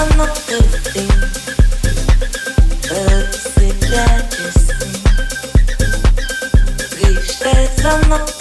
Another thing, The thing,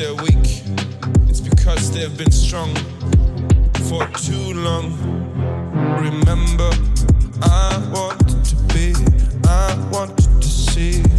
they're weak, it's because they've been strong for too long. Remember, I wanted to be, I wanted to see.